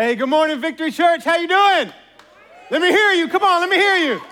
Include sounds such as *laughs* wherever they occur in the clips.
Hey, good morning, Victory Church. How you doing? Let me hear you. Come on, let me hear you.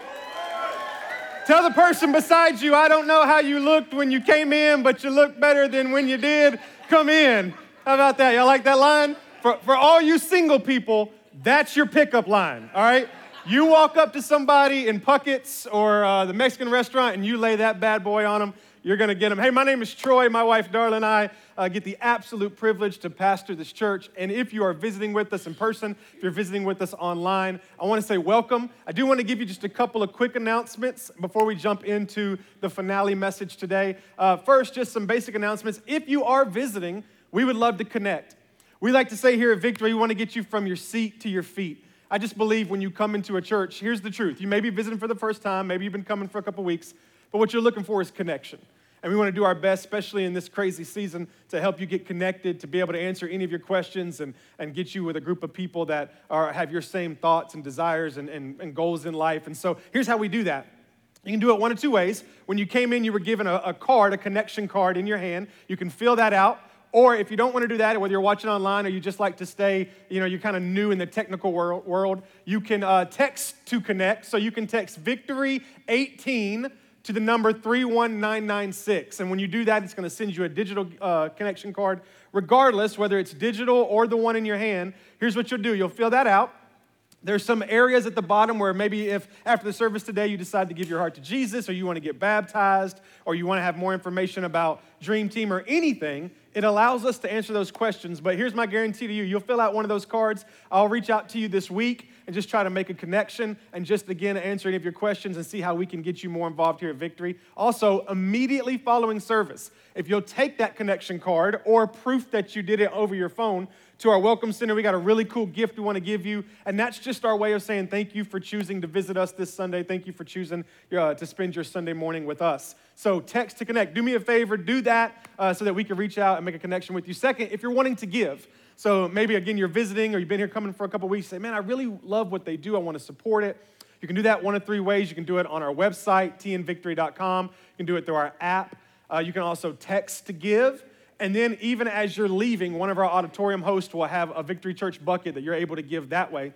Tell the person beside you, I don't know how you looked when you came in, but you look better than when you did come in. How about that? Y'all like that line? For, for all you single people, that's your pickup line, all right? You walk up to somebody in Puckett's or uh, the Mexican restaurant and you lay that bad boy on them, you're going to get them. Hey, my name is Troy. My wife, Darla, and I uh, get the absolute privilege to pastor this church. And if you are visiting with us in person, if you're visiting with us online, I want to say welcome. I do want to give you just a couple of quick announcements before we jump into the finale message today. Uh, first, just some basic announcements. If you are visiting, we would love to connect. We like to say here at Victory, we want to get you from your seat to your feet. I just believe when you come into a church, here's the truth. You may be visiting for the first time, maybe you've been coming for a couple weeks, but what you're looking for is connection. And we want to do our best, especially in this crazy season, to help you get connected, to be able to answer any of your questions and, and get you with a group of people that are, have your same thoughts and desires and, and, and goals in life. And so here's how we do that. You can do it one of two ways. When you came in, you were given a, a card, a connection card in your hand. You can fill that out. Or if you don't want to do that, whether you're watching online or you just like to stay, you know, you're kind of new in the technical world, world you can uh, text to connect. So you can text Victory 18 to the number 31996. And when you do that, it's going to send you a digital uh, connection card. Regardless, whether it's digital or the one in your hand, here's what you'll do you'll fill that out. There's some areas at the bottom where maybe if after the service today you decide to give your heart to Jesus or you want to get baptized or you want to have more information about Dream Team or anything, it allows us to answer those questions. But here's my guarantee to you you'll fill out one of those cards. I'll reach out to you this week and just try to make a connection and just again answer any of your questions and see how we can get you more involved here at Victory. Also, immediately following service, if you'll take that connection card or proof that you did it over your phone, to our Welcome Center. We got a really cool gift we want to give you, and that's just our way of saying thank you for choosing to visit us this Sunday. Thank you for choosing uh, to spend your Sunday morning with us. So, text to connect. Do me a favor, do that uh, so that we can reach out and make a connection with you. Second, if you're wanting to give, so maybe again you're visiting or you've been here coming for a couple weeks, say, man, I really love what they do. I want to support it. You can do that one of three ways. You can do it on our website, tnvictory.com. You can do it through our app. Uh, you can also text to give. And then, even as you're leaving, one of our auditorium hosts will have a Victory Church bucket that you're able to give that way.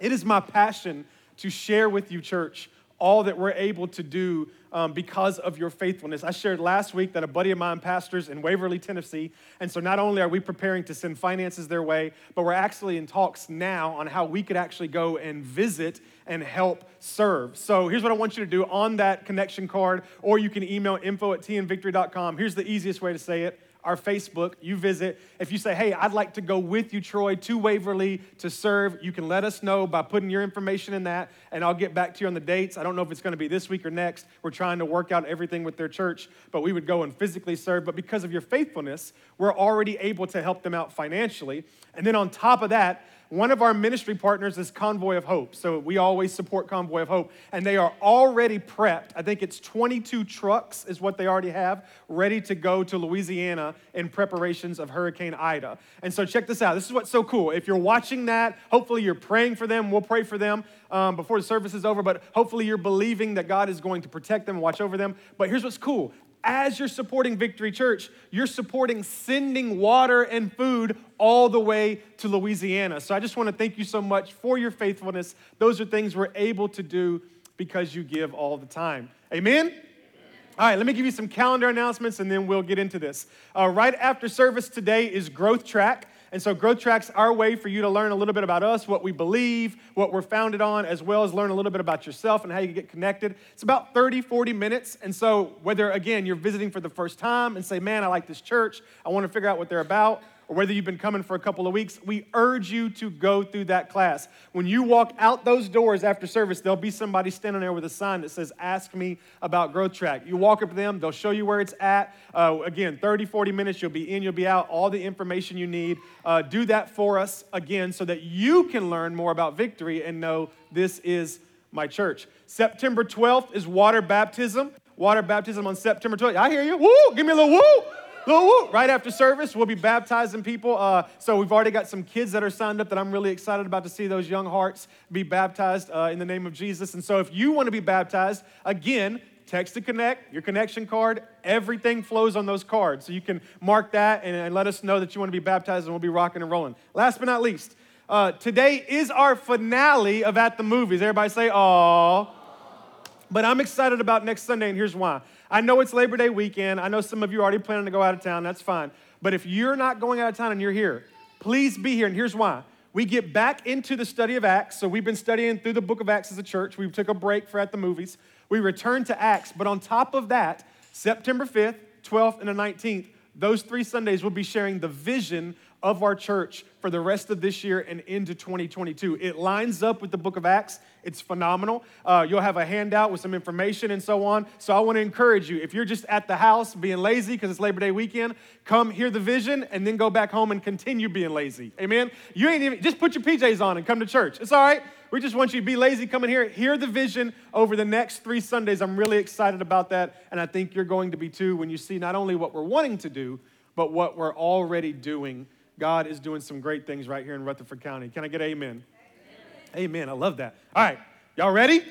It is my passion to share with you, church, all that we're able to do um, because of your faithfulness. I shared last week that a buddy of mine pastors in Waverly, Tennessee. And so not only are we preparing to send finances their way, but we're actually in talks now on how we could actually go and visit and help serve. So here's what I want you to do on that connection card, or you can email info at tnvictory.com. Here's the easiest way to say it our Facebook, you visit. If you say, hey, I'd like to go with you, Troy, to Waverly to serve, you can let us know by putting your information in that, and I'll get back to you on the dates. I don't know if it's going to be this week or next. We're trying to work out everything with their church, but we would go and physically serve. But because of your faithfulness, we're already able to help them out financially. And then on top of that, one of our ministry partners is Convoy of Hope. So we always support Convoy of Hope. And they are already prepped. I think it's 22 trucks, is what they already have, ready to go to Louisiana in preparations of Hurricane Ida. And so check this out. This is what's so cool. If you're watching that, hopefully you're praying for them. We'll pray for them um, before the service is over, but hopefully you're believing that God is going to protect them and watch over them. But here's what's cool as you're supporting Victory Church, you're supporting sending water and food all the way to Louisiana. So I just want to thank you so much for your faithfulness. Those are things we're able to do because you give all the time. Amen? All right, let me give you some calendar announcements and then we'll get into this. Uh, right after service today is Growth Track. And so, Growth Track's our way for you to learn a little bit about us, what we believe, what we're founded on, as well as learn a little bit about yourself and how you get connected. It's about 30, 40 minutes. And so, whether again you're visiting for the first time and say, Man, I like this church, I want to figure out what they're about, or whether you've been coming for a couple of weeks, we urge you to go through that class. When you walk out those doors after service, there'll be somebody standing there with a sign that says, Ask me about Growth Track. You walk up to them, they'll show you where it's at. Uh, again, 30, 40 minutes, you'll be in, you'll be out, all the information you need. Uh, do that for us again so that you can learn more about victory and know this is my church. September 12th is water baptism. Water baptism on September 12th. I hear you. Woo! Give me a little woo! Right after service, we'll be baptizing people. Uh, so we've already got some kids that are signed up that I'm really excited about to see those young hearts be baptized uh, in the name of Jesus. And so if you want to be baptized, again, text to connect, your connection card, everything flows on those cards. So you can mark that and, and let us know that you want to be baptized and we'll be rocking and rolling. Last but not least, Uh, today is our finale of At the Movies. Everybody say, "Aww." But I'm excited about next Sunday, and here's why. I know it's Labor Day weekend. I know some of you are already planning to go out of town. That's fine. But if you're not going out of town and you're here, please be here. And here's why. We get back into the study of Acts. So we've been studying through the book of Acts as a church. We took a break for at the movies. We return to Acts. But on top of that, September 5th, 12th, and the 19th, those three Sundays, we'll be sharing the vision of our church for the rest of this year and into 2022. It lines up with the book of Acts. It's phenomenal. Uh, you'll have a handout with some information and so on. So I want to encourage you if you're just at the house being lazy because it's Labor Day weekend, come hear the vision and then go back home and continue being lazy. Amen? You ain't even, just put your PJs on and come to church. It's all right. We just want you to be lazy, come in here, hear the vision over the next three Sundays. I'm really excited about that. And I think you're going to be too when you see not only what we're wanting to do, but what we're already doing God is doing some great things right here in Rutherford County. Can I get amen? Amen. amen. I love that. All right, y'all ready?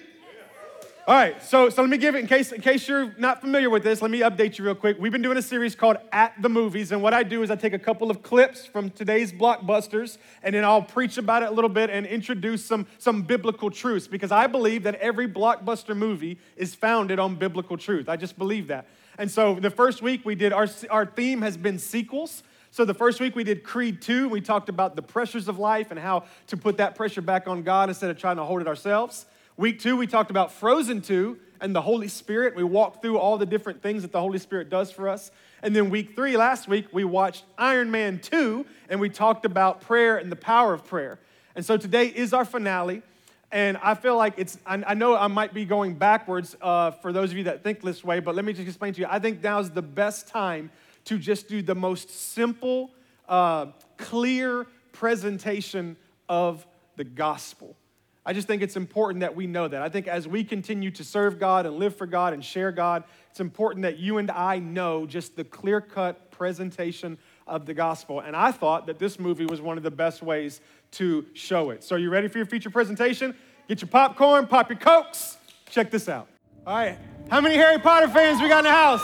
All right, so, so let me give it, in case, in case you're not familiar with this, let me update you real quick. We've been doing a series called At the Movies, and what I do is I take a couple of clips from today's blockbusters, and then I'll preach about it a little bit and introduce some, some biblical truths, because I believe that every blockbuster movie is founded on biblical truth. I just believe that. And so the first week we did, our, our theme has been sequels. So the first week we did Creed 2. We talked about the pressures of life and how to put that pressure back on God instead of trying to hold it ourselves. Week 2 we talked about Frozen 2 and the Holy Spirit. We walked through all the different things that the Holy Spirit does for us. And then week 3 last week we watched Iron Man 2 and we talked about prayer and the power of prayer. And so today is our finale. And I feel like it's, I, know I might be going backwards uh, for those of you that think this way, but let me just explain to you. I think now is the best time to just do the most simple, uh, clear presentation of the gospel. I just think it's important that we know that. I think as we continue to serve God and live for God and share God, it's important that you and I know just the clear cut presentation of the gospel. And I thought that this movie was one of the best ways to show it. So, are you ready for your feature presentation? Get your popcorn, pop your cokes. Check this out. All right. How many Harry Potter fans we got in the house?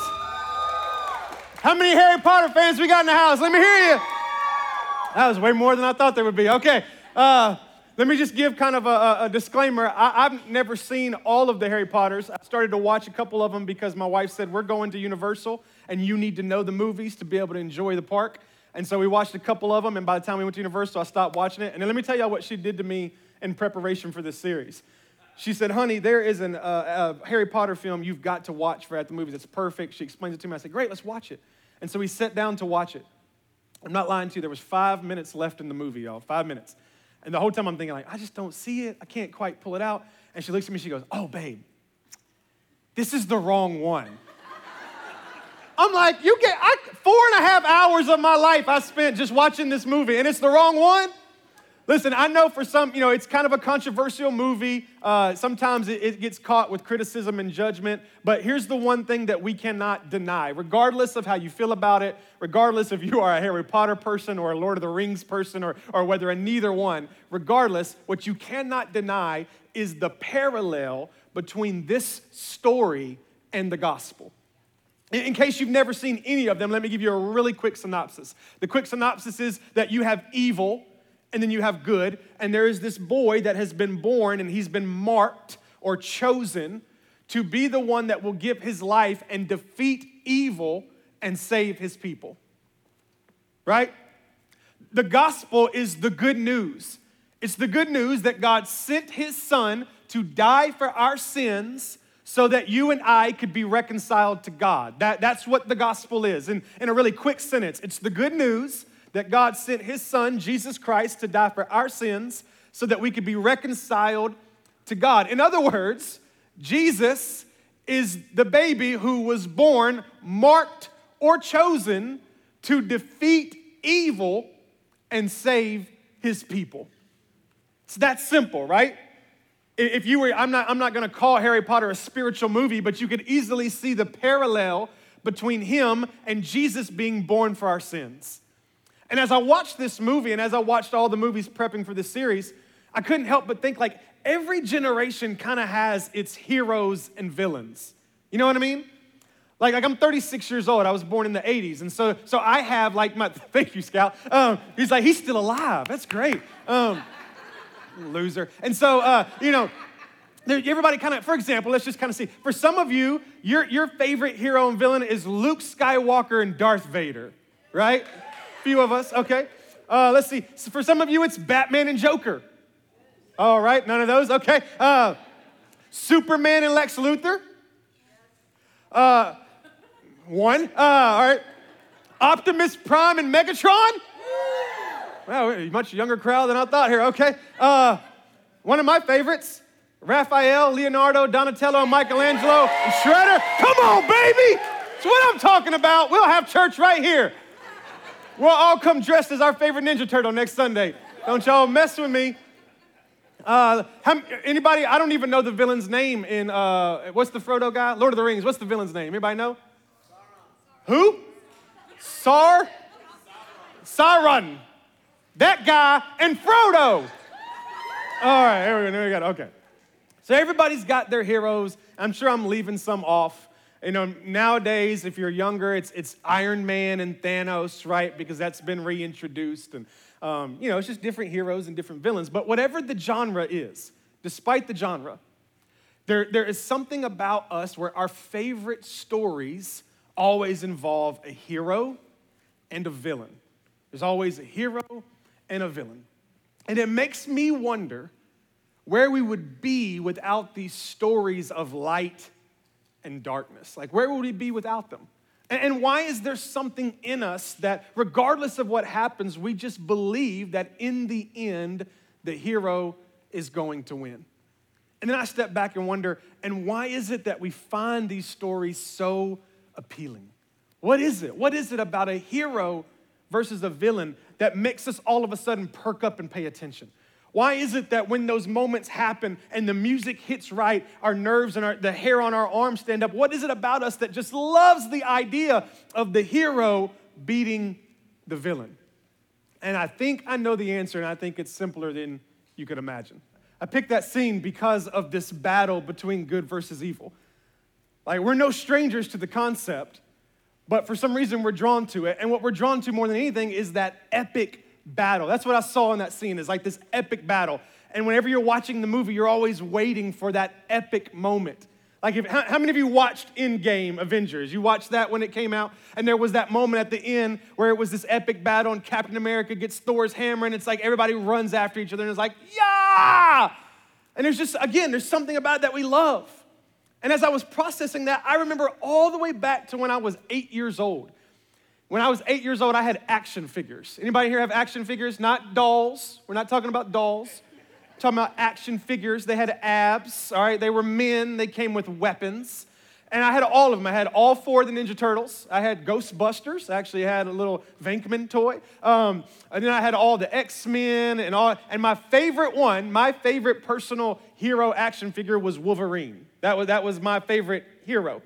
How many Harry Potter fans we got in the house? Let me hear you. That was way more than I thought there would be. Okay. Uh, let me just give kind of a, a disclaimer. I, have never seen all of the Harry Potters. I started to watch a couple of them because my wife said, We're going to Universal and you need to know the movies to be able to enjoy the park. And so we watched a couple of them, and by the time we went to Universal, I stopped watching it. And then let me tell y'all what she did to me in preparation for this series. She said, Honey, there is uh, a Harry Potter film you've got to watch for at the movies. It's perfect. She explains it to me. I said, Great, let's watch it. And so we sat down to watch it. I'm not lying to you, there was five minutes left in the movie, y'all, five minutes. And the whole time I'm thinking, like, I just don't see it. I can't quite pull it out. And she looks at me, she goes, Oh, babe, this is the wrong one. I'm like, you get I, four and a half hours of my life I spent just watching this movie, and it's the wrong one. Listen, I know for some, you know, it's kind of a controversial movie. Uh, sometimes it, it gets caught with criticism and judgment. But here's the one thing that we cannot deny, regardless of how you feel about it, regardless if you are a Harry Potter person or a Lord of the Rings person or, or whether a neither one, regardless, what you cannot deny is the parallel between this story and the gospel. In case you've never seen any of them, let me give you a really quick synopsis. The quick synopsis is that you have evil and then you have good. And there is this boy that has been born and he's been marked or chosen to be the one that will give his life and defeat evil and save his people. Right? The gospel is the good news. It's the good news that God sent his son to die for our sins so that you and I could be reconciled to God. That, that's what the gospel is. In, in a really quick sentence, it's the good news that God sent his son, Jesus Christ, to die for our sins so that we could be reconciled to God. In other words, Jesus is the baby who was born, marked, or chosen to defeat evil and save his people. It's that simple, right? If you were, I'm not, I'm not gonna call Harry Potter a spiritual movie, but you could easily see the parallel between him and Jesus being born for our sins. And as I watched this movie and as I watched all the movies prepping for this series, I couldn't help but think like every generation kind of has its heroes and villains. You know what I mean? Like, like I'm 36 years old. I was born in the 80s. And so, so I have like my, *laughs* thank you, Scout. Um, he's like, he's still alive. That's great. Um, loser. And so, uh, you know, everybody kind of, for example, let's just kind of see. For some of you, your, your favorite hero and villain is Luke Skywalker and Darth Vader, right? Few of us, okay. Uh, let's see. So for some of you, it's Batman and Joker. All right, none of those, okay. Uh, Superman and Lex Luthor. Uh, one. Uh, all right. Optimus Prime and Megatron. Wow, a much younger crowd than I thought here. Okay. Uh, one of my favorites, Raphael, Leonardo, Donatello, Michelangelo, and Shredder. Come on, baby. That's what I'm talking about. We'll have church right here. We'll all come dressed as our favorite Ninja Turtle next Sunday. Don't y'all mess with me. Uh, how, anybody, I don't even know the villain's name in, uh, what's the Frodo guy? Lord of the Rings. What's the villain's name? Anybody know? Who? Sar? Sauron. That guy and Frodo. All right, there we go. There we go. Okay. So everybody's got their heroes. I'm sure I'm leaving some off. You know, nowadays, if you're younger, it's, it's Iron Man and Thanos, right? Because that's been reintroduced. And, um, you know, it's just different heroes and different villains. But whatever the genre is, despite the genre, there, there is something about us where our favorite stories always involve a hero and a villain. There's always a hero and a villain. And it makes me wonder where we would be without these stories of light and darkness. Like, where would we be without them? And why is there something in us that, regardless of what happens, we just believe that in the end, the hero is going to win? And then I step back and wonder, and why is it that we find these stories so appealing? What is it? What is it about a hero versus a villain that makes us all of a sudden perk up and pay attention? Why is it that when those moments happen and the music hits right, our nerves and our, the hair on our arms stand up? What is it about us that just loves the idea of the hero beating the villain? And I think I know the answer, and I think it's simpler than you could imagine. I picked that scene because of this battle between good versus evil. Like, we're no strangers to the concept, but for some reason we're drawn to it. And what we're drawn to more than anything is that epic battle. That's what I saw in that scene, is like this epic battle. And whenever you're watching the movie, you're always waiting for that epic moment. Like, if, how, how, many of you watched Endgame Avengers? You watched that when it came out, and there was that moment at the end where it was this epic battle, and Captain America gets Thor's hammer, and it's like everybody runs after each other, and it's like, yeah! And there's just, again, there's something about that we love. And as I was processing that, I remember all the way back to when I was eight years old. When I was eight years old, I had action figures. Anybody here have action figures? Not dolls. We're not talking about dolls. We're talking about action figures. They had abs, all right? They were men. They came with weapons. And I had all of them. I had all four of the Ninja Turtles. I had Ghostbusters. I actually had a little Venkman toy. Um, and then I had all the X-Men and all. And my favorite one, my favorite personal hero action figure was Wolverine. That was, that was my favorite hero.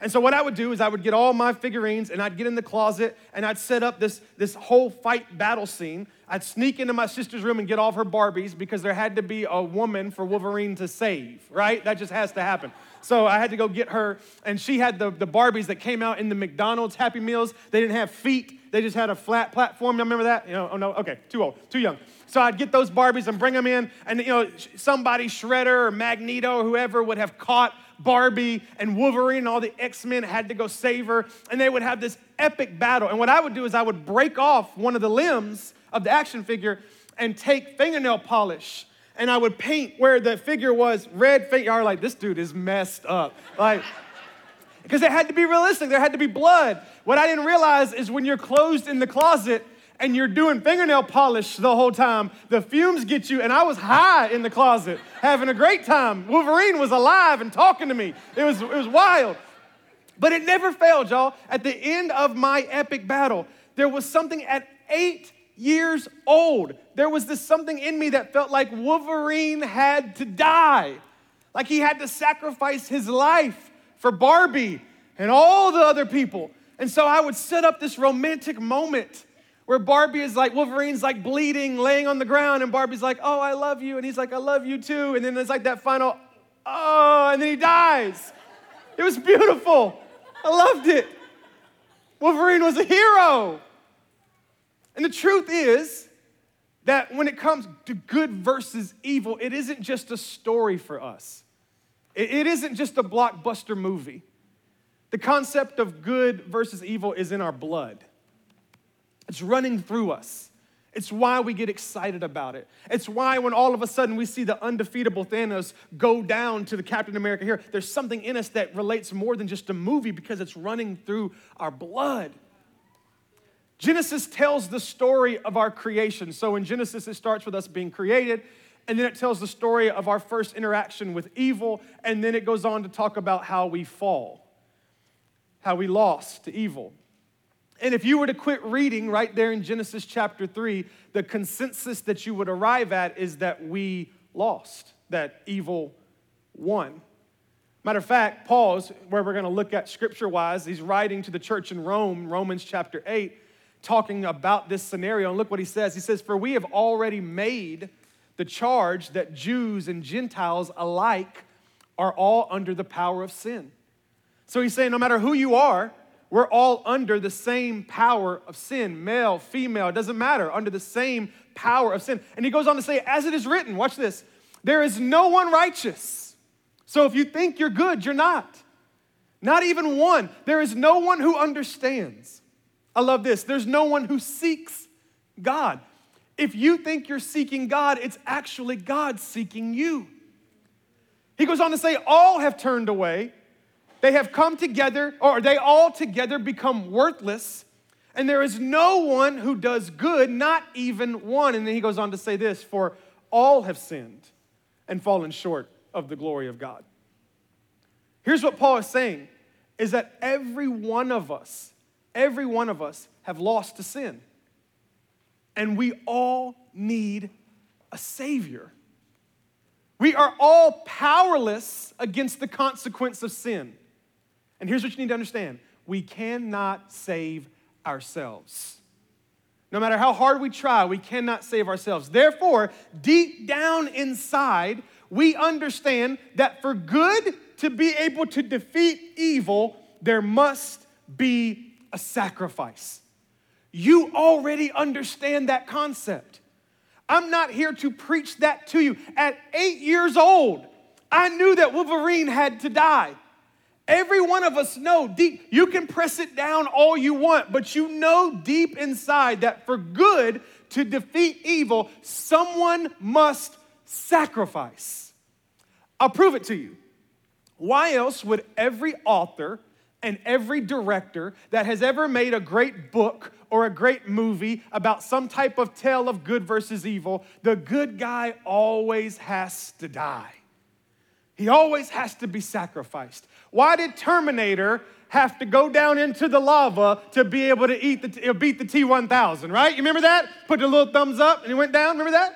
And so what I would do is I would get all my figurines and I'd get in the closet and I'd set up this, this whole fight battle scene. I'd sneak into my sister's room and get all her Barbies because there had to be a woman for Wolverine to save, right? That just has to happen. So I had to go get her, and she had the, the Barbies that came out in the McDonald's Happy Meals. They didn't have feet, they just had a flat platform. Y'all remember that? You know, oh no, okay, too old, too young. So I'd get those Barbies and bring them in, and you know, somebody, Shredder or Magneto or whoever, would have caught Barbie and Wolverine and all the X Men had to go save her, and they would have this epic battle. And what I would do is I would break off one of the limbs of the action figure and take fingernail polish and I would paint where the figure was red finger. Y'all like, this dude is messed up. Like, *laughs* because it had to be realistic, there had to be blood. What I didn't realize is when you're closed in the closet, and you're doing fingernail polish the whole time, the fumes get you. And I was high in the closet, having a great time. Wolverine was alive and talking to me. It was, it was wild. But it never failed, y'all. At the end of my epic battle, there was something at eight years old. There was this something in me that felt like Wolverine had to die, like he had to sacrifice his life for Barbie and all the other people. And so I would set up this romantic moment where Barbie is like, Wolverine's like bleeding, laying on the ground, and Barbie's like, oh, I love you. And he's like, I love you too. And then there's like that final, oh, and then he dies. It was beautiful. I loved it. Wolverine was a hero. And the truth is that when it comes to good versus evil, it isn't just a story for us, it isn't just a blockbuster movie. The concept of good versus evil is in our blood, it's running through us. It's why we get excited about it. It's why when all of a sudden we see the undefeatable Thanos go down to the Captain America here, there's something in us that relates more than just a movie because it's running through our blood. Genesis tells the story of our creation. So in Genesis, it starts with us being created, and then it tells the story of our first interaction with evil, and then it goes on to talk about how we fall, how we lost to evil. And if you were to quit reading right there in Genesis chapter 3, the consensus that you would arrive at is that we lost, that evil won. Matter of fact, Paul's, where we're going to look at scripture wise, he's writing to the church in Rome, Romans chapter 8, talking about this scenario. And look what he says. He says, For we have already made the charge that Jews and Gentiles alike are all under the power of sin. So he's saying, no matter who you are, we're all under the same power of sin, male, female, it doesn't matter, under the same power of sin. And he goes on to say, as it is written, watch this, there is no one righteous. So if you think you're good, you're not. Not even one. There is no one who understands. I love this. There's no one who seeks God. If you think you're seeking God, it's actually God seeking you. He goes on to say, all have turned away. They have come together, or they all together become worthless, and there is no one who does good, not even one. And then he goes on to say this for all have sinned and fallen short of the glory of God. Here's what Paul is saying is that every one of us, every one of us have lost to sin. And we all need a Savior. We are all powerless against the consequence of sin. And here's what you need to understand we cannot save ourselves. No matter how hard we try, we cannot save ourselves. Therefore, deep down inside, we understand that for good to be able to defeat evil, there must be a sacrifice. You already understand that concept. I'm not here to preach that to you. At eight years old, I knew that Wolverine had to die. Every one of us know deep, you can press it down all you want, but you know deep inside that for good to defeat evil, someone must sacrifice. I'll prove it to you. Why else would every author and every director that has ever made a great book or a great movie about some type of tale of good versus evil, the good guy always has to die? He always has to be sacrificed. Why did Terminator have to go down into the lava to be able to eat the, uh, beat the T 1000, right? You remember that? Put the little thumbs up and he went down. Remember that?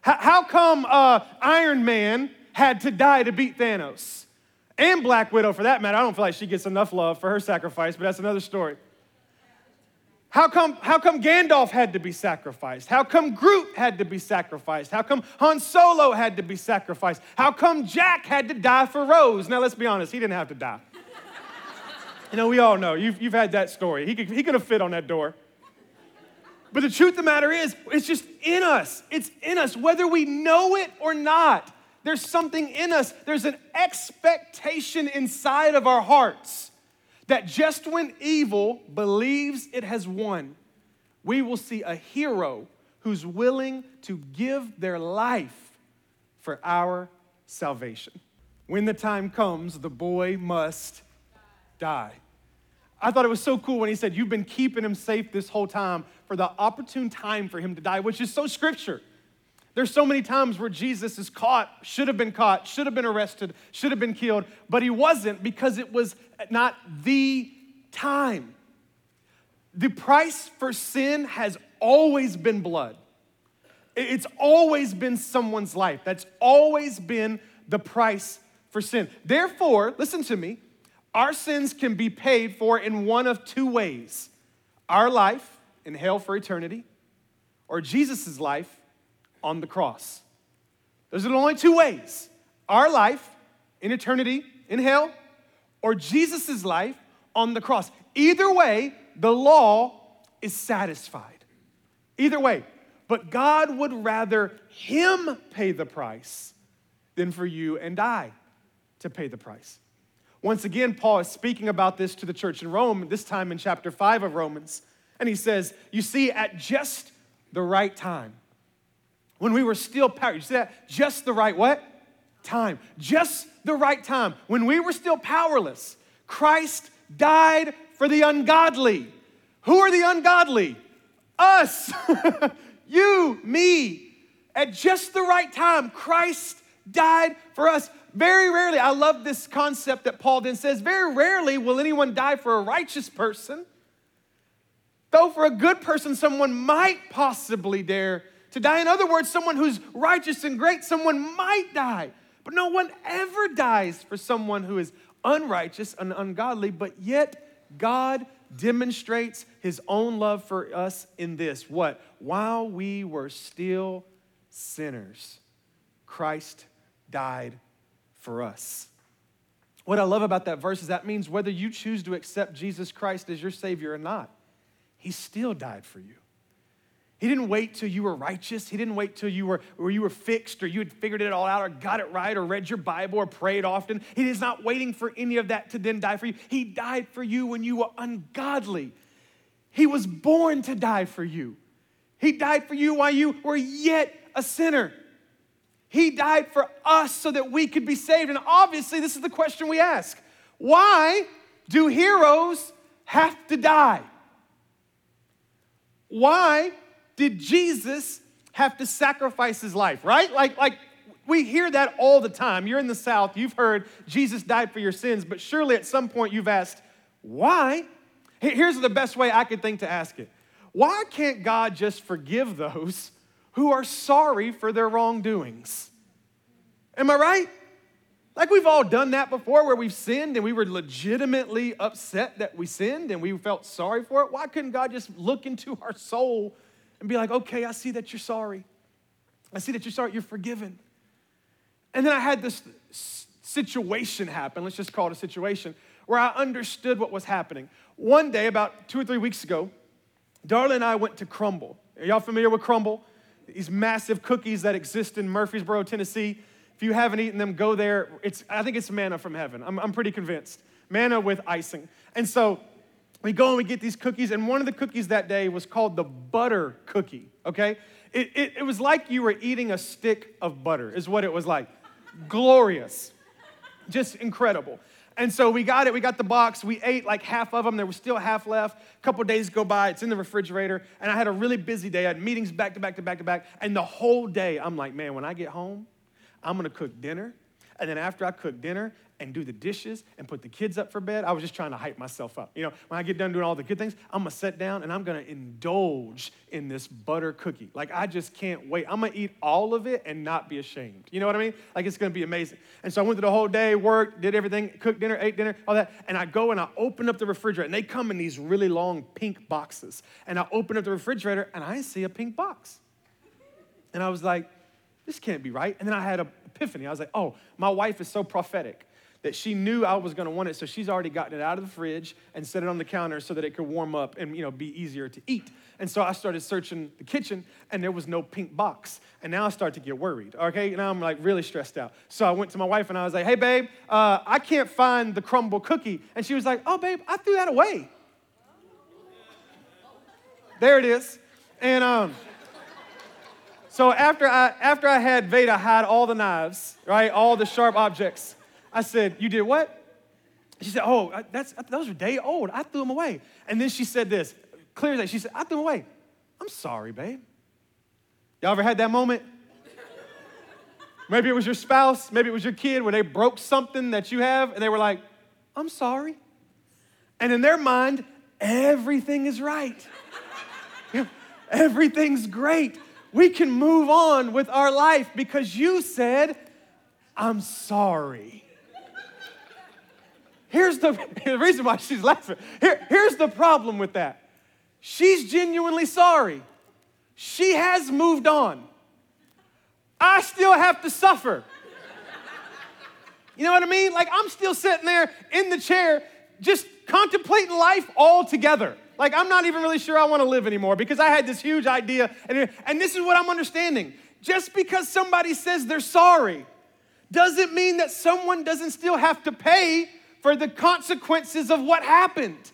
How, how come uh, Iron Man had to die to beat Thanos? And Black Widow, for that matter. I don't feel like she gets enough love for her sacrifice, but that's another story. How come, how come Gandalf had to be sacrificed? How come Groot had to be sacrificed? How come Han Solo had to be sacrificed? How come Jack had to die for Rose? Now, let's be honest, he didn't have to die. You know, we all know. You've, you've had that story. He could, he could have fit on that door. But the truth of the matter is, it's just in us. It's in us, whether we know it or not. There's something in us, there's an expectation inside of our hearts that just when evil believes it has won, we will see a hero who's willing to give their life for our salvation. When the time comes, the boy must die. I thought it was so cool when he said, You've been keeping him safe this whole time for the opportune time for him to die, which is so scripture. There's so many times where Jesus is caught, should have been caught, should have been arrested, should have been killed, but he wasn't because it was not the time. The price for sin has always been blood. It's always been someone's life. That's always been the price for sin. Therefore, listen to me, our sins can be paid for in one of two ways our life in hell for eternity, or Jesus' life on the cross. Those are the only two ways our life in eternity in hell, or Jesus' life on the cross. Either way, the law is satisfied. Either way. But God would rather Him pay the price than for you and I to pay the price. Once again, Paul is speaking about this to the church in Rome, this time in chapter 5 of Romans. And he says, You see, at just the right time, when we were still powerless, you see that? Just the right what? Time. Just the right time. When we were still powerless, Christ died for the ungodly. Who are the ungodly? Us. *laughs* you, me. At just the right time, Christ died for us. Very rarely, I love this concept that Paul then says, very rarely will anyone die for a righteous person. Though for a good person, someone might possibly dare to die. In other words, someone who's righteous and great, someone might die. But no one ever dies for someone who is unrighteous and ungodly, but yet God demonstrates his own love for us in this what? While we were still sinners, Christ died for us. What I love about that verse is that means whether you choose to accept Jesus Christ as your Savior or not, He still died for you. He didn't wait till you were righteous. He didn't wait till you were, or you were fixed or you had figured it all out or got it right or read your Bible or prayed often. He is not waiting for any of that to then die for you. He died for you when you were ungodly. He was born to die for you. He died for you while you were yet a sinner. He died for us so that we could be saved. And obviously, this is the question we ask why do heroes have to die? Why did Jesus have to sacrifice his life, right? Like, like we hear that all the time. You're in the South, you've heard Jesus died for your sins, but surely at some point you've asked, why? Here's the best way I could think to ask it Why can't God just forgive those who are sorry for their wrongdoings. Am I right? Like we've all done that before where we've sinned and we were legitimately upset that we sinned and we felt sorry for it. Why couldn't God just look into our soul and be like, okay, I see that you're sorry. I see that you're sorry, you're forgiven. And then I had this situation happen, let's just call it a situation, where I understood what was happening. One day, about two or three weeks ago, Darla and I went to Crumbl. Are y'all familiar with Crumbl? these massive cookies that exist in Murfreesboro, Tennessee. If you haven't eaten them, go there. It's, I think it's manna from heaven. I'm, I'm pretty convinced. Manna with icing. And so we go and we get these cookies, and one of the cookies that day was called the butter cookie, okay? It, it, it was like you were eating a stick of butter, is what it was like. Glorious. Just incredible. And so we got it, we got the box, we ate like half of them, there was still half left. A couple days go by, it's in the refrigerator, and I had a really busy day. I had meetings back to back to back to back, and the whole day I'm like, man, when I get home, I'm gonna cook dinner. And then after I cook dinner and do the dishes and put the kids up for bed, I was just trying to hype myself up. You know, when I get done doing all the good things, I'm gonna sit down and I'm gonna indulge in this butter cookie. Like, I just can't wait. I'm gonna eat all of it and not be ashamed. You know what I mean? Like, it's gonna be amazing. And so I went through the whole day, worked, did everything, cooked dinner, ate dinner, all that. And I go and I open up the refrigerator, and they come in these really long pink boxes. And I open up the refrigerator, and I see a pink box. And I was like, this can't be right. And then I had a epiphany. I was like, oh, my wife is so prophetic that she knew I was going to want it, so she's already gotten it out of the fridge and set it on the counter so that it could warm up and you know be easier to eat. And so I started searching the kitchen, and there was no pink box. And now I start to get worried. Okay, now I'm like really stressed out. So I went to my wife and I was like, "Hey, babe, uh, I can't find the Crumbl cookie." And she was like, "Oh, babe, I threw that away." There it is. And um, so after I, after I had Veda hide all the knives, right, all the sharp objects, I said, You did what? She said, Oh, that's, those are day old. I threw them away. And then she said this, clear as day. She said, I threw them away. I'm sorry, babe. Y'all ever had that moment? Maybe it was your spouse, maybe it was your kid where they broke something that you have and they were like, I'm sorry. And in their mind, everything is right. *laughs* Everything's great we can move on with our life because you said, I'm sorry. Here's the, *laughs* the reason why she's laughing. Here, here's the problem with that. She's genuinely sorry. She has moved on. I still have to suffer. You know what I mean? Like I'm still sitting there in the chair, just contemplating life all together. Like I'm not even really sure I want to live anymore because I had this huge idea. And, and this is what I'm understanding. Just because somebody says they're sorry doesn't mean that someone doesn't still have to pay for the consequences of what happened.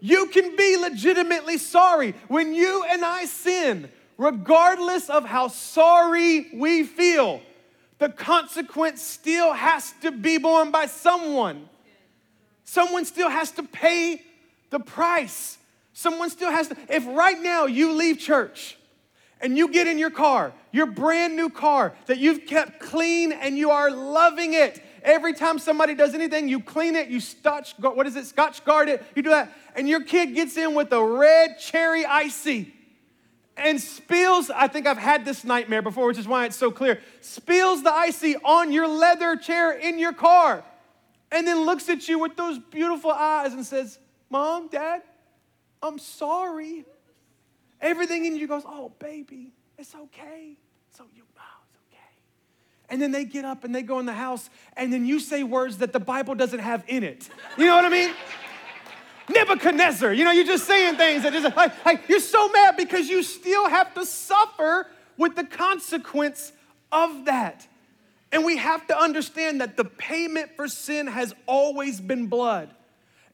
You can be legitimately sorry. When you and I sin, regardless of how sorry we feel, the consequence still has to be borne by someone. Someone still has to pay the price. Someone still has to. If right now you leave church and you get in your car, your brand new car that you've kept clean and you are loving it, Every time somebody does anything, you clean it, you scotch, what is it, scotch guard it, you do that. And your kid gets in with a red cherry icy and spills, I think I've had this nightmare before, which is why it's so clear, spills the icy on your leather chair in your car and then looks at you with those beautiful eyes and says, Mom, Dad, I'm sorry. Everything in you goes, Oh, baby, it's okay. So you oh, it's okay. and then they get up and they go in the house, and then you say words that the Bible doesn't have in it. You know what I mean? Nebuchadnezzar, you know, you're just saying things that is like, like you're so mad because you still have to suffer with the consequence of that. And we have to understand that the payment for sin has always been blood.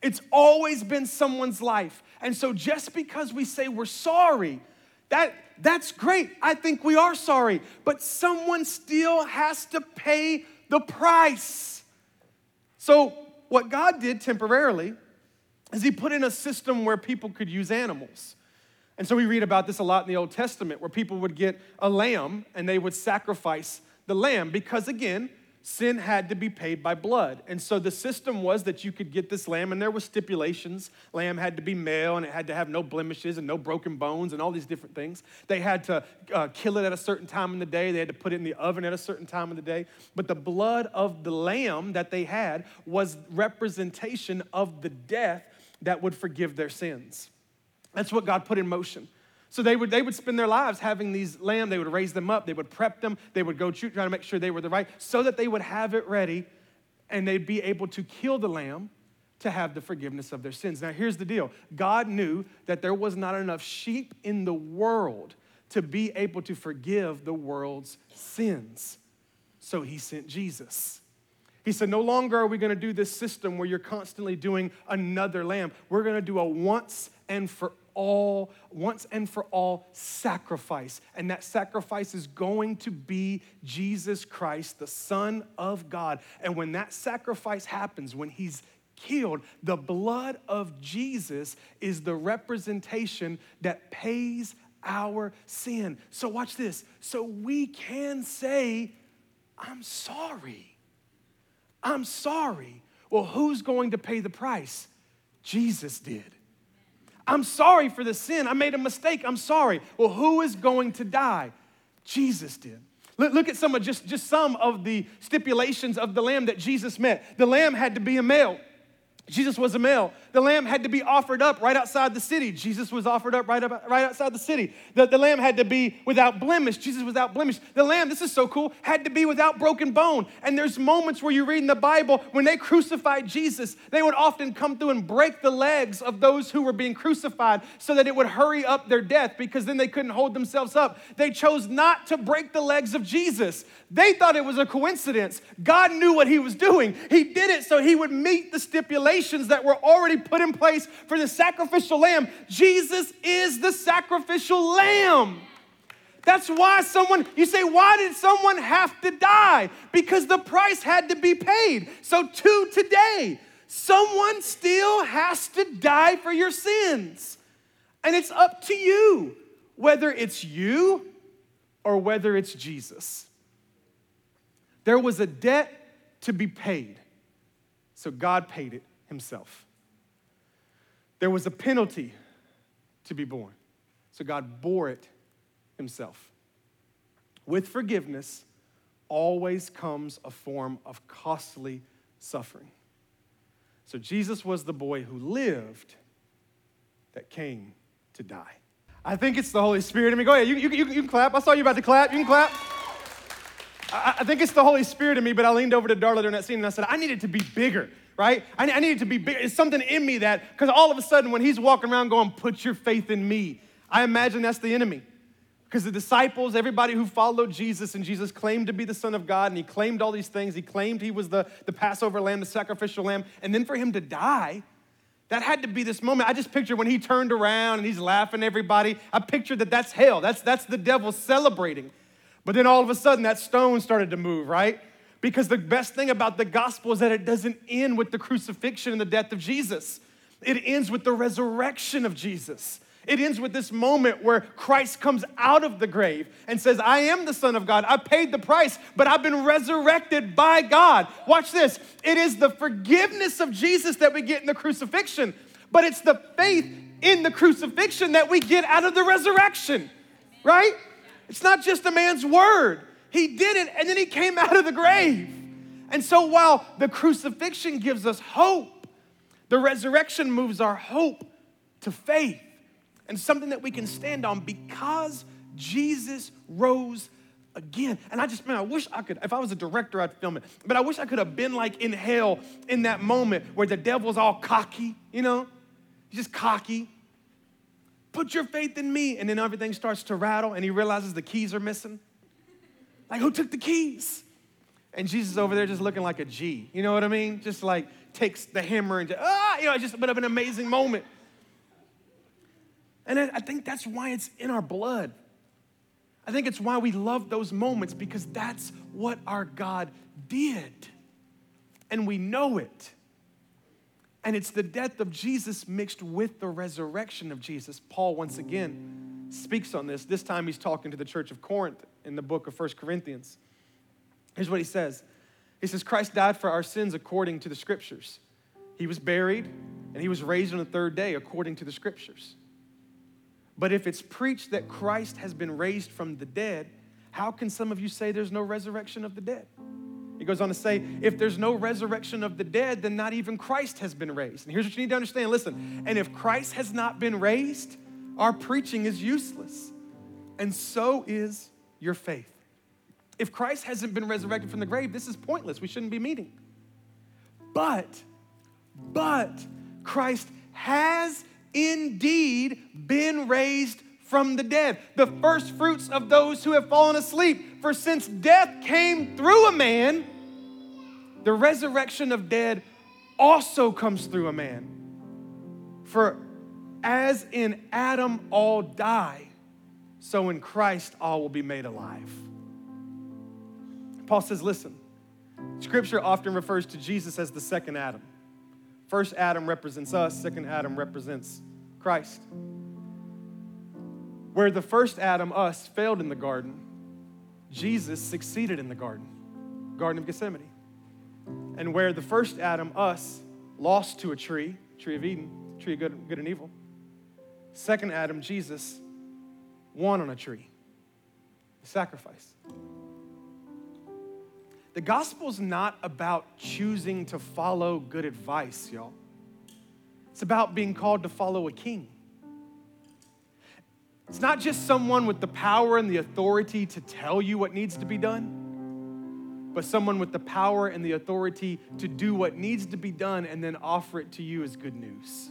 It's always been someone's life. And so just because we say we're sorry, that that's great. I think we are sorry, but someone still has to pay the price. So, what God did temporarily is He put in a system where people could use animals. And so we read about this a lot in the Old Testament where people would get a lamb and they would sacrifice the lamb because, again, sin had to be paid by blood. And so the system was that you could get this lamb, and there were stipulations. Lamb had to be male, and it had to have no blemishes and no broken bones and all these different things. They had to uh, kill it at a certain time in the day. They had to put it in the oven at a certain time of the day. But the blood of the lamb that they had was representation of the death that would forgive their sins. That's what God put in motion. So they would, they would spend their lives having these lamb. They would raise them up. They would prep them. They would go shoot, try to make sure they were the right, so that they would have it ready and they'd be able to kill the lamb to have the forgiveness of their sins. Now, here's the deal God knew that there was not enough sheep in the world to be able to forgive the world's sins. So he sent Jesus. He said, No longer are we going to do this system where you're constantly doing another lamb. We're going to do a once and for all, once and for all sacrifice. And that sacrifice is going to be Jesus Christ, the Son of God. And when that sacrifice happens, when He's killed, the blood of Jesus is the representation that pays our sin. So, watch this. So, we can say, I'm sorry. I'm sorry. Well, who's going to pay the price? Jesus did. I'm sorry for the sin. I made a mistake. I'm sorry. Well, who is going to die? Jesus did. Look at some of just, just some of the stipulations of the lamb that Jesus met. The lamb had to be a male. Jesus was a male. The lamb had to be offered up right outside the city. Jesus was offered up right, up, right outside the city. The, the lamb had to be without blemish. Jesus without blemish. The lamb, this is so cool, had to be without broken bone. And there's moments where you read in the Bible when they crucified Jesus, they would often come through and break the legs of those who were being crucified so that it would hurry up their death because then they couldn't hold themselves up. They chose not to break the legs of Jesus. They thought it was a coincidence. God knew what he was doing. He did it so he would meet the stipulations that were already put in place for the sacrificial lamb. Jesus is the sacrificial lamb. That's why someone, you say, why did someone have to die? Because the price had to be paid. So, to today, someone still has to die for your sins. And it's up to you whether it's you or whether it's Jesus. There was a debt to be paid, so God paid it himself. There was a penalty to be borne, so God bore it himself. With forgiveness always comes a form of costly suffering. So Jesus was the boy who lived that came to die. I think it's the Holy Spirit in me. Go ahead, you, you, you, can clap. I saw you about to clap. You can clap. I, I think it's the Holy Spirit in me, but I leaned over to Darla during that scene and I said, I needed to be bigger, right? I, I needed to be bigger. It's something in me that, because all of a sudden when he's walking around going, put your faith in me, I imagine that's the enemy. Because the disciples, everybody who followed Jesus, and Jesus claimed to be the Son of God, and he claimed all these things. He claimed he was the, the Passover lamb, the sacrificial lamb. And then for him to die, that had to be this moment. I just picture when he turned around and he's laughing everybody. I pictured that that's hell. That's, that's the devil celebrating. But then all of a sudden, that stone started to move, right? Because the best thing about the gospel is that it doesn't end with the crucifixion and the death of Jesus, it ends with the resurrection of Jesus. It ends with this moment where Christ comes out of the grave and says, I am the Son of God. I paid the price, but I've been resurrected by God. Watch this. It is the forgiveness of Jesus that we get in the crucifixion, but it's the faith in the crucifixion that we get out of the resurrection, right? It's not just a man's word. He did it and then he came out of the grave. And so while the crucifixion gives us hope, the resurrection moves our hope to faith and something that we can stand on because Jesus rose again. And I just, man, I wish I could, if I was a director, I'd film it. But I wish I could have been like in hell in that moment where the devil's all cocky, you know? He's just cocky. Put your faith in me. And then everything starts to rattle and he realizes the keys are missing. Like, who took the keys? And Jesus over there just looking like a G. You know what I mean? Just like takes the hammer and just, ah, you know, just a bit of an amazing moment. And I think that's why it's in our blood. I think it's why we love those moments because that's what our God did. And we know it. And it's the death of Jesus mixed with the resurrection of Jesus. Paul, once again, speaks on this. This time he's talking to the church of Corinth in the book of First Corinthians. Here's what he says He says, Christ died for our sins according to the scriptures. He was buried and he was raised on the third day according to the scriptures. But if it's preached that Christ has been raised from the dead, how can some of you say there's no resurrection of the dead? He goes on to say, if there's no resurrection of the dead, then not even Christ has been raised. And here's what you need to understand listen, and if Christ has not been raised, our preaching is useless, and so is your faith. If Christ hasn't been resurrected from the grave, this is pointless. We shouldn't be meeting. But, but Christ has indeed been raised from the dead, the first fruits of those who have fallen asleep. For since death came through a man, the resurrection of dead also comes through a man. For as in Adam all die, so in Christ all will be made alive. Paul says, listen, scripture often refers to Jesus as the second Adam. First Adam represents us, second Adam represents Christ. Where the first Adam, us, failed in the garden, Jesus succeeded in the garden, Garden of Gethsemane. And where the first Adam, us, lost to a tree, tree of Eden, tree of good, good and evil, second Adam, Jesus, won on a tree, the sacrifice. The gospel is not about choosing to follow good advice, y'all. It's about being called to follow a king. It's not just someone with the power and the authority to tell you what needs to be done, but someone with the power and the authority to do what needs to be done and then offer it to you as good news.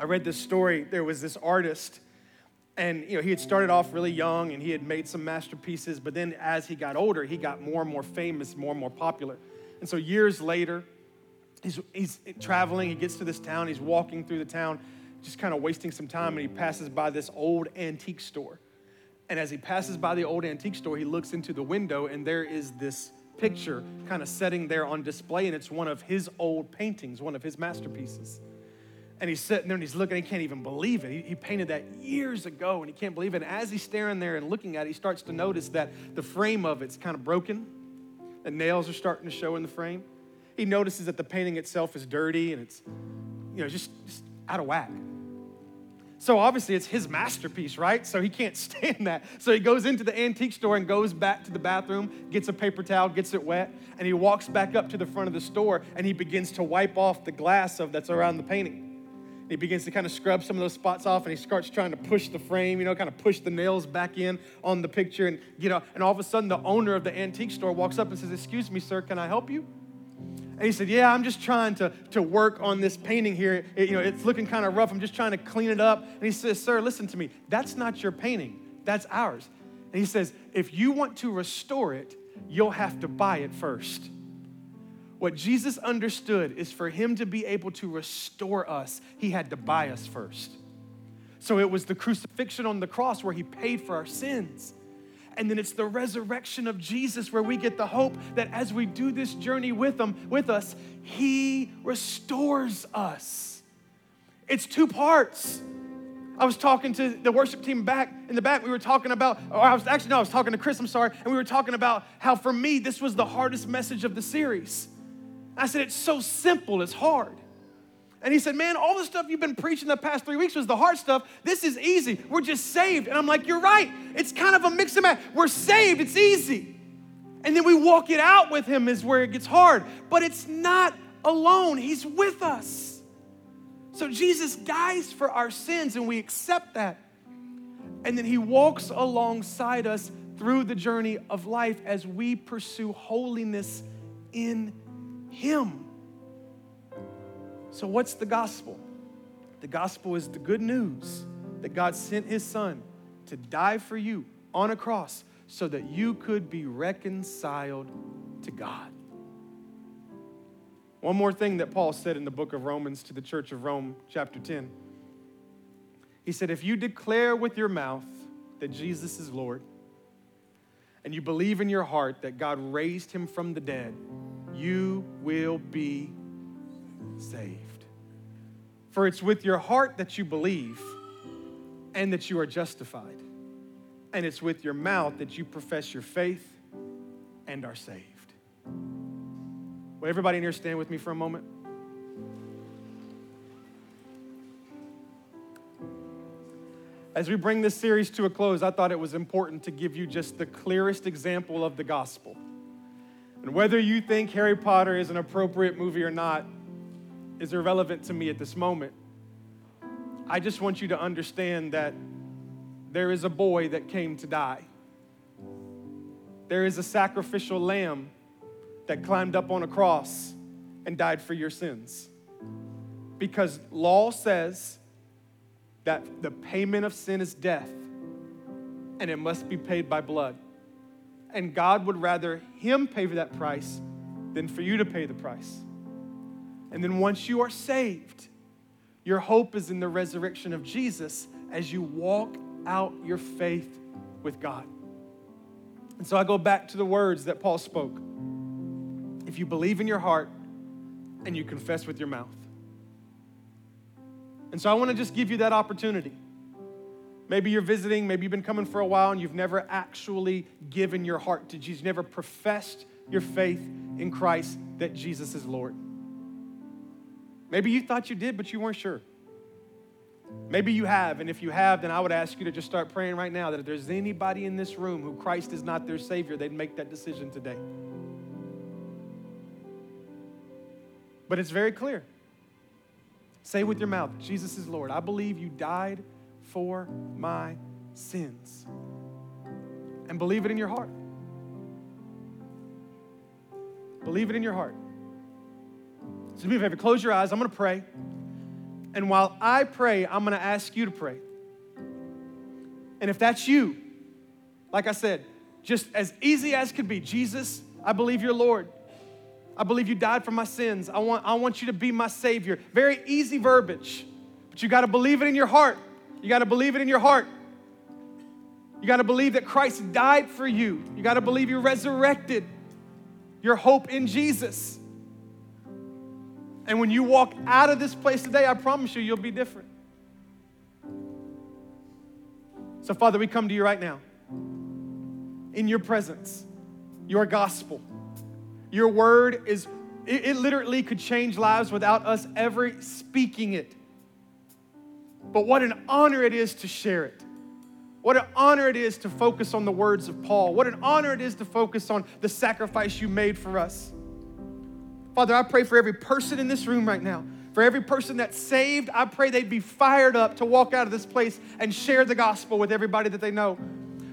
I read this story. There was this artist and you know he had started off really young and he had made some masterpieces but then as he got older he got more and more famous more and more popular. And so years later he's, he's traveling he gets to this town he's walking through the town just kind of wasting some time and he passes by this old antique store. And as he passes by the old antique store he looks into the window and there is this picture kind of sitting there on display and it's one of his old paintings one of his masterpieces and he's sitting there and he's looking, he can't even believe it. He, he, painted that years ago and he can't believe it. And as he's staring there and looking at it, he starts to notice that the frame of it's kind of broken. The nails are starting to show in the frame. He notices that the painting itself is dirty and it's, you know, just, just out of whack. So obviously it's his masterpiece, right? So he can't *laughs* stand that. So he goes into the antique store and goes back to the bathroom, gets a paper towel, gets it wet, and he walks back up to the front of the store and he begins to wipe off the glass of that's around the painting he begins to kind of scrub some of those spots off and he starts trying to push the frame, you know, kind of push the nails back in on the picture. And, you know, and all of a sudden the owner of the antique store walks up and says, Excuse me, sir, can I help you? And he said, Yeah, I'm just trying to, to work on this painting here. It, you know, it's looking kind of rough. I'm just trying to clean it up. And he says, Sir, listen to me. That's not your painting, that's ours. And he says, If you want to restore it, you'll have to buy it first. What Jesus understood is for him to be able to restore us, he had to buy us first. So it was the crucifixion on the cross where he paid for our sins. And then it's the resurrection of Jesus where we get the hope that as we do this journey with him with us, he restores us. It's two parts. I was talking to the worship team back in the back. We were talking about, or I was actually, no, I was talking to Chris, I'm sorry, and we were talking about how for me, this was the hardest message of the series I said, It's so simple, it's hard. And he said, Man, all the stuff you've been preaching the past three weeks was the hard stuff. This is easy. We're just saved. And I'm like, You're right. It's kind of a mix and match. We're saved, it's easy. And then we walk it out with him, is where it gets hard. But it's not alone, he's with us. So Jesus dies for our sins, and we accept that. And then he walks alongside us through the journey of life as we pursue holiness in him. So, what's the gospel? The gospel is the good news that God sent His Son to die for you on a cross so that you could be reconciled to God. One more thing that Paul said in the book of Romans to the church of Rome, chapter 10. He said, If you declare with your mouth that Jesus is Lord, and you believe in your heart that God raised him from the dead, you will be saved. For it's with your heart that you believe and that you are justified. And it's with your mouth that you profess your faith and are saved. Will everybody in here stand with me for a moment? As we bring this series to a close, I thought it was important to give you just the clearest example of the gospel. And whether you think Harry Potter is an appropriate movie or not is irrelevant to me at this moment. I just want you to understand that there is a boy that came to die. There is a sacrificial lamb that climbed up on a cross and died for your sins. Because law says that the payment of sin is death and it must be paid by blood and God would rather Him pay for that price than for you to pay the price. And then once you are saved, your hope is in the resurrection of Jesus as you walk out your faith with God. And so I go back to the words that Paul spoke. If you believe in your heart and you confess with your mouth. And so I want to just give you that opportunity. Maybe you're visiting, maybe you've been coming for a while and you've never actually given your heart to Jesus, you never professed your faith in Christ that Jesus is Lord. Maybe you thought you did, but you weren't sure. Maybe you have, and if you have, then I would ask you to just start praying right now that if there's anybody in this room who Christ is not their Savior, they'd make that decision today. But it's very clear. Say with your mouth, Jesus is Lord. I believe you died for my sins. And believe it in your heart. Believe it in your heart. So, do me a favor, close your eyes. I'm going to pray. And while I pray, I'm going to ask you to pray. And if that's you, like I said, just as easy as could be Jesus, I believe you're Lord. I believe you died for my sins. I want, I want you to be my Savior. Very easy verbiage, but you got to believe it in your heart. You got to believe it in your heart. You got to believe that Christ died for you. You got to believe you're resurrected. Your hope in Jesus. And when you walk out of this place today, I promise you, you'll be different. So, Father, we come to you right now in your presence, your gospel. Your word is, it, it literally could change lives without us ever speaking it. But what an honor it is to share it. What an honor it is to focus on the words of Paul. What an honor it is to focus on the sacrifice you made for us. Father, I pray for every person in this room right now For every person that's saved, I pray they'd be fired up to walk out of this place and share the gospel with everybody that they know.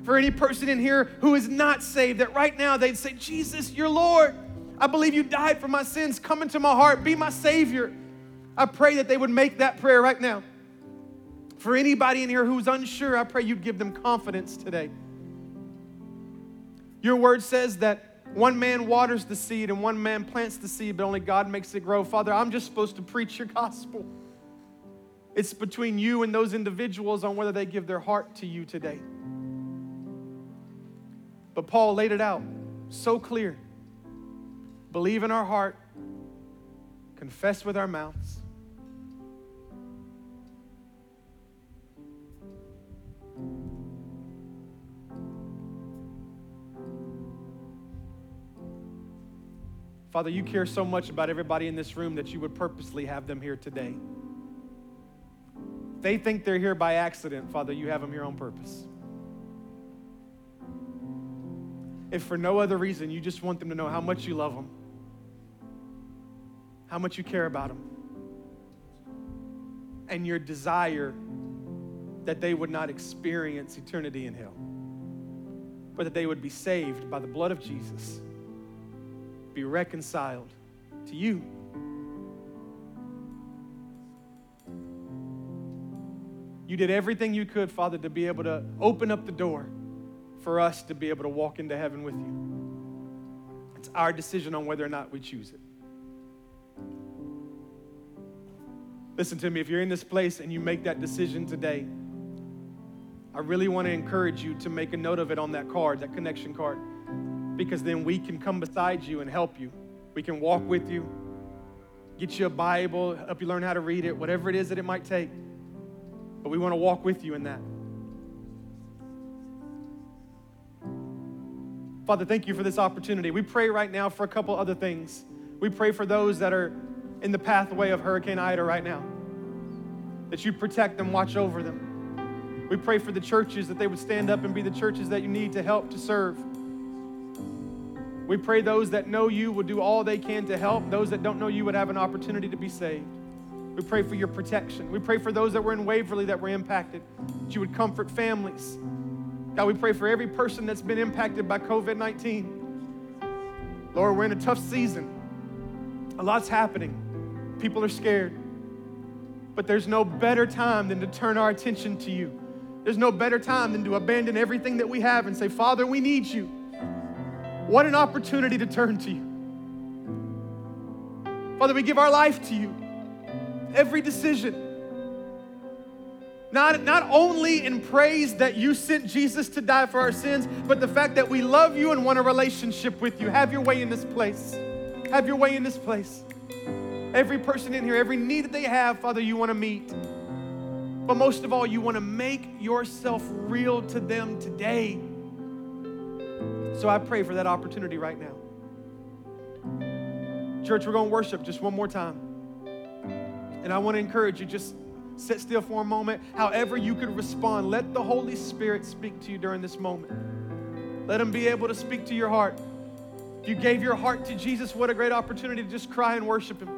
For any person in here who is not saved, that right now they'd say, Jesus, you're Lord. I believe you died for my sins. Come into my heart. Be my Savior. I pray that they would make that prayer right now. For anybody in here who's unsure, I pray you'd give them confidence today. Your word says that one man waters the seed and one man plants the seed, but only God makes it grow. Father, I'm just supposed to preach your gospel. It's between you and those individuals on whether they give their heart to you today. But Paul laid it out so clear. Believe in our heart, confess with our mouths. Father, you care so much about everybody in this room that you would purposely have them here today. They think they're here by accident, Father, you have them here on purpose. If for no other reason, you just want them to know how much you love them, how much you care about them, and your desire that they would not experience eternity in hell, but that they would be saved by the blood of Jesus be reconciled to you. You did everything you could, Father, to be able to open up the door for us to be able to walk into heaven with you. It's our decision on whether or not we choose it. Listen to me, if you're in this place and you make that decision today, I really want to encourage you to make a note of it on that card, that connection card because then we can come beside you and help you. We can walk with you, get you a Bible, help you learn how to read it, whatever it is that it might take. But we want to walk with you in that. Father, thank you for this opportunity. We pray right now for a couple other things. We pray for those that are in the pathway of Hurricane Ida right now, that you protect them, watch over them. We pray for the churches that they would stand up and be the churches that you need to help to serve. We pray those that know you will do all they can to help. Those that don't know you would have an opportunity to be saved. We pray for your protection. We pray for those that were in Waverly that were impacted, that you would comfort families. God, we pray for every person that's been impacted by COVID 19. Lord, we're in a tough season. A lot's happening. People are scared. But there's no better time than to turn our attention to you. There's no better time than to abandon everything that we have and say, Father, we need you. What an opportunity to turn to you. Father, we give our life to you. Every decision. Not, not only in praise that you sent Jesus to die for our sins, but the fact that we love you and want a relationship with you. Have your way in this place. Have your way in this place. Every person in here, every need that they have, Father, you want to meet. But most of all, you want to make yourself real to them today. So I pray for that opportunity right now. Church, we're going to worship just one more time. And I want to encourage you just sit still for a moment. However, you could respond, let the Holy Spirit speak to you during this moment. Let Him be able to speak to your heart. If you gave your heart to Jesus, what a great opportunity to just cry and worship Him.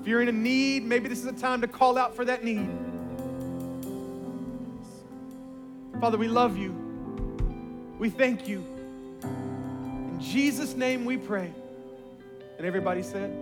If you're in a need, maybe this is a time to call out for that need. Father, we love you. We thank you. Jesus' name we pray. And everybody said,